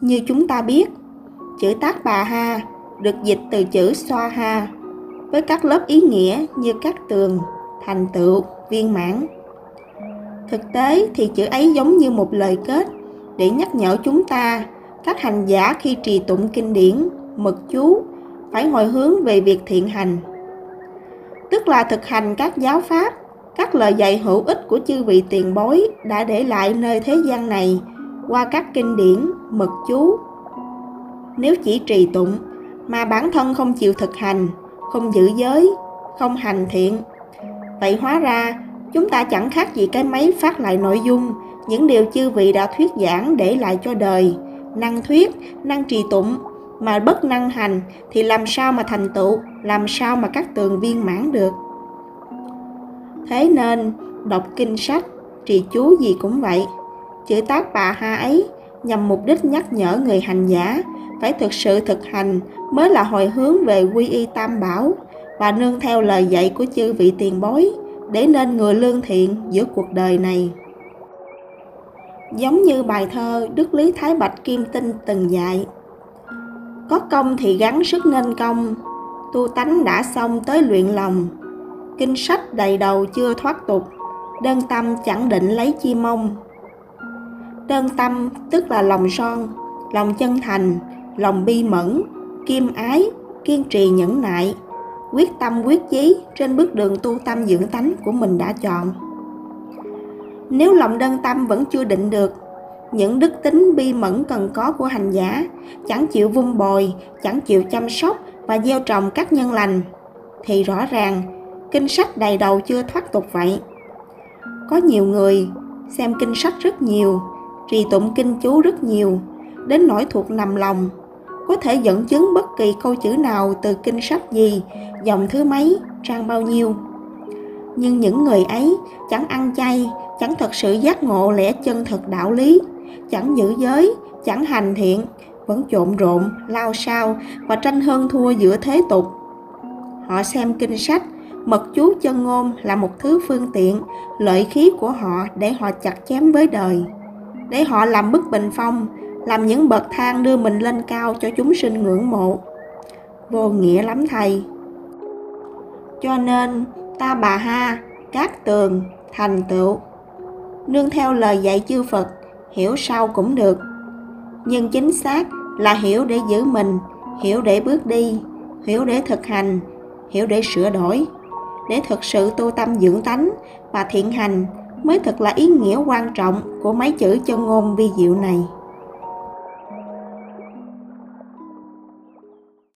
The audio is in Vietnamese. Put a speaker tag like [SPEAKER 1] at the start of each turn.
[SPEAKER 1] Như chúng ta biết, chữ tác bà ha được dịch từ chữ xoa ha với các lớp ý nghĩa như các tường, thành tựu, viên mãn. Thực tế thì chữ ấy giống như một lời kết để nhắc nhở chúng ta, các hành giả khi trì tụng kinh điển, mật chú, phải hồi hướng về việc thiện hành. Tức là thực hành các giáo pháp, các lời dạy hữu ích của chư vị tiền bối đã để lại nơi thế gian này qua các kinh điển, mật chú. Nếu chỉ trì tụng mà bản thân không chịu thực hành, không giữ giới, không hành thiện, vậy hóa ra chúng ta chẳng khác gì cái máy phát lại nội dung những điều chư vị đã thuyết giảng để lại cho đời. Năng thuyết năng trì tụng mà bất năng hành thì làm sao mà thành tựu làm sao mà các tường viên mãn được? Thế nên đọc kinh sách trì chú gì cũng vậy chữ tác bà ha ấy nhằm mục đích nhắc nhở người hành giả phải thực sự thực hành mới là hồi hướng về quy y tam bảo và nương theo lời dạy của chư vị tiền bối để nên người lương thiện giữa cuộc đời này. Giống như bài thơ Đức Lý Thái Bạch Kim Tinh từng dạy, có công thì gắng sức nên công, tu tánh đã xong tới luyện lòng. Kinh sách đầy đầu chưa thoát tục, đơn tâm chẳng định lấy chi mong. Đơn tâm tức là lòng son, lòng chân thành, lòng bi mẫn, kim ái, kiên trì nhẫn nại, quyết tâm quyết chí trên bước đường tu tâm dưỡng tánh của mình đã chọn. Nếu lòng đơn tâm vẫn chưa định được, những đức tính bi mẫn cần có của hành giả, chẳng chịu vun bồi, chẳng chịu chăm sóc và gieo trồng các nhân lành, thì rõ ràng kinh sách đầy đầu chưa thoát tục vậy. Có nhiều người xem kinh sách rất nhiều, trì tụng kinh chú rất nhiều, đến nỗi thuộc nằm lòng có thể dẫn chứng bất kỳ câu chữ nào từ kinh sách gì, dòng thứ mấy, trang bao nhiêu. Nhưng những người ấy chẳng ăn chay, chẳng thật sự giác ngộ lẽ chân thật đạo lý, chẳng giữ giới, chẳng hành thiện, vẫn trộn rộn, lao sao và tranh hơn thua giữa thế tục. Họ xem kinh sách, mật chú chân ngôn là một thứ phương tiện, lợi khí của họ để họ chặt chém với đời, để họ làm bức bình phong, làm những bậc thang đưa mình lên cao cho chúng sinh ngưỡng mộ. Vô nghĩa lắm thầy. Cho nên, ta bà ha, các tường, thành tựu. Nương theo lời dạy chư Phật, hiểu sao cũng được. Nhưng chính xác là hiểu để giữ mình, hiểu để bước đi, hiểu để thực hành, hiểu để sửa đổi, để thực sự tu tâm dưỡng tánh và thiện hành mới thật là ý nghĩa quan trọng của mấy chữ chân ngôn vi diệu này.